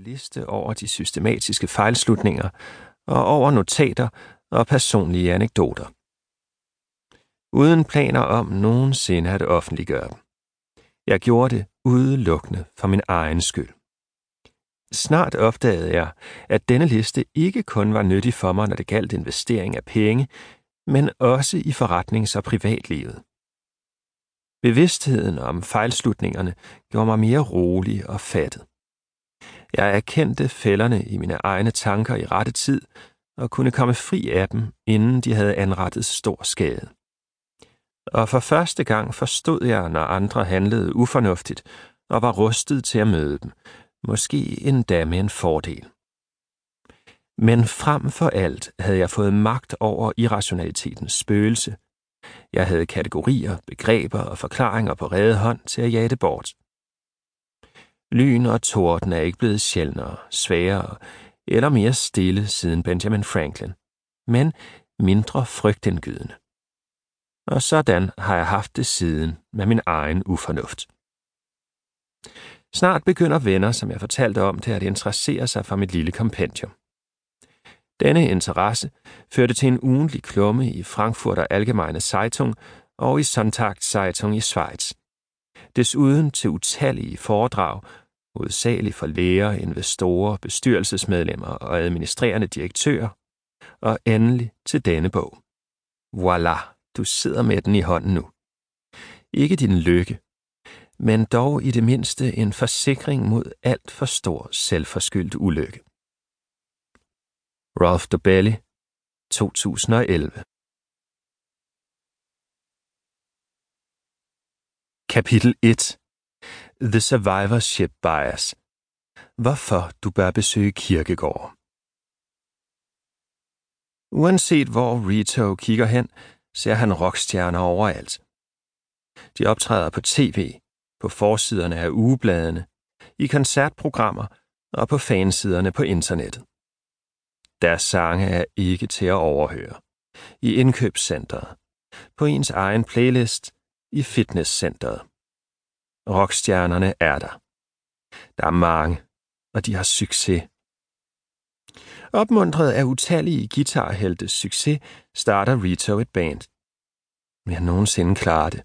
liste over de systematiske fejlslutninger og over notater og personlige anekdoter. Uden planer om nogensinde at offentliggøre dem. Jeg gjorde det udelukkende for min egen skyld. Snart opdagede jeg, at denne liste ikke kun var nyttig for mig, når det galt investering af penge, men også i forretnings- og privatlivet. Bevidstheden om fejlslutningerne gjorde mig mere rolig og fattet. Jeg erkendte fælderne i mine egne tanker i rette tid og kunne komme fri af dem, inden de havde anrettet stor skade. Og for første gang forstod jeg, når andre handlede ufornuftigt og var rustet til at møde dem, måske endda med en fordel. Men frem for alt havde jeg fået magt over irrationalitetens spøgelse. Jeg havde kategorier, begreber og forklaringer på rede hånd til at jage det bort. Lyn og torden er ikke blevet sjældnere, sværere eller mere stille siden Benjamin Franklin, men mindre frygtindgydende. Og sådan har jeg haft det siden med min egen ufornuft. Snart begynder venner, som jeg fortalte om, til at interessere sig for mit lille kompendium. Denne interesse førte til en ugentlig klumme i Frankfurter Allgemeine Zeitung og i Sonntagszeitung i Schweiz. Desuden til utallige foredrag, hovedsageligt for læger, investorer, bestyrelsesmedlemmer og administrerende direktører, og endelig til denne bog. Voilà, du sidder med den i hånden nu. Ikke din lykke, men dog i det mindste en forsikring mod alt for stor selvforskyldt ulykke. Ralph Dobelli 2011 Kapitel 1 The Survivorship Bias Hvorfor du bør besøge kirkegård Uanset hvor Rito kigger hen, ser han rockstjerner overalt. De optræder på tv, på forsiderne af ugebladene, i koncertprogrammer og på fansiderne på internettet. Deres sange er ikke til at overhøre. I indkøbscenteret, på ens egen playlist, i fitnesscenteret. Rockstjernerne er der. Der er mange, og de har succes. Opmuntret af utallige guitarheltes succes, starter Rito et band. Vil han nogensinde klare det?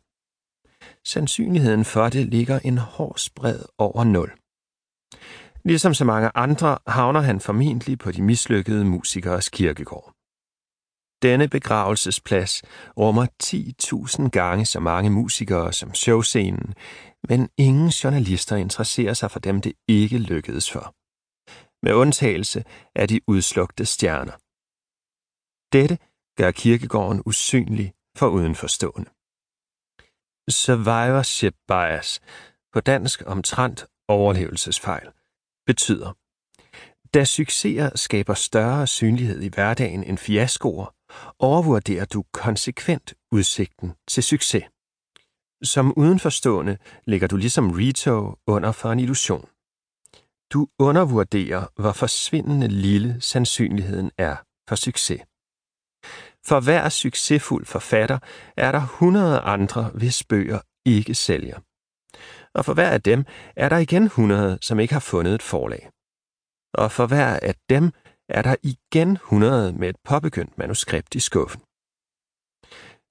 Sandsynligheden for det ligger en hård spred over nul. Ligesom så mange andre havner han formentlig på de mislykkede musikers kirkegård. Denne begravelsesplads rummer 10.000 gange så mange musikere som showscenen, men ingen journalister interesserer sig for dem, det ikke lykkedes for. Med undtagelse af de udslugte stjerner. Dette gør kirkegården usynlig for udenforstående. Survivorship bias, på dansk omtrent overlevelsesfejl, betyder, da succeser skaber større synlighed i hverdagen end fiaskoer, overvurderer du konsekvent udsigten til succes. Som udenforstående ligger du ligesom Rito under for en illusion. Du undervurderer, hvor forsvindende lille sandsynligheden er for succes. For hver succesfuld forfatter er der hundrede andre, hvis bøger ikke sælger. Og for hver af dem er der igen hundrede, som ikke har fundet et forlag. Og for hver af dem er der igen hundrede med et påbegyndt manuskript i skuffen.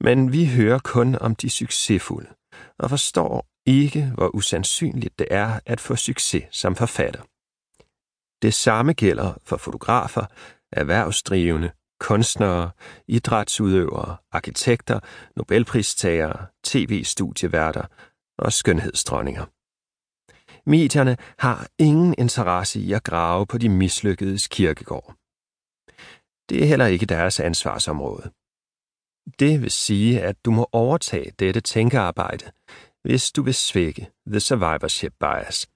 Men vi hører kun om de succesfulde, og forstår ikke, hvor usandsynligt det er at få succes som forfatter. Det samme gælder for fotografer, erhvervsdrivende, kunstnere, idrætsudøvere, arkitekter, nobelpristagere, tv-studieværter og skønhedsdronninger. Medierne har ingen interesse i at grave på de mislykkedes kirkegård. Det er heller ikke deres ansvarsområde. Det vil sige, at du må overtage dette tænkearbejde, hvis du vil svække the survivorship bias.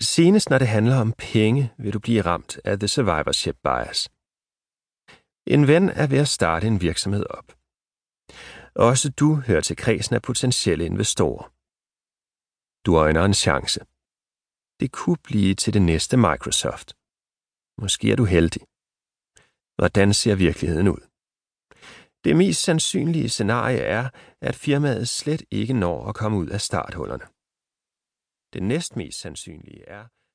Senest når det handler om penge, vil du blive ramt af the survivorship bias. En ven er ved at starte en virksomhed op. Også du hører til kredsen af potentielle investorer. Du øjner en chance. Det kunne blive til det næste Microsoft. Måske er du heldig. Hvordan ser virkeligheden ud? Det mest sandsynlige scenarie er, at firmaet slet ikke når at komme ud af starthullerne. Det næstmest sandsynlige er,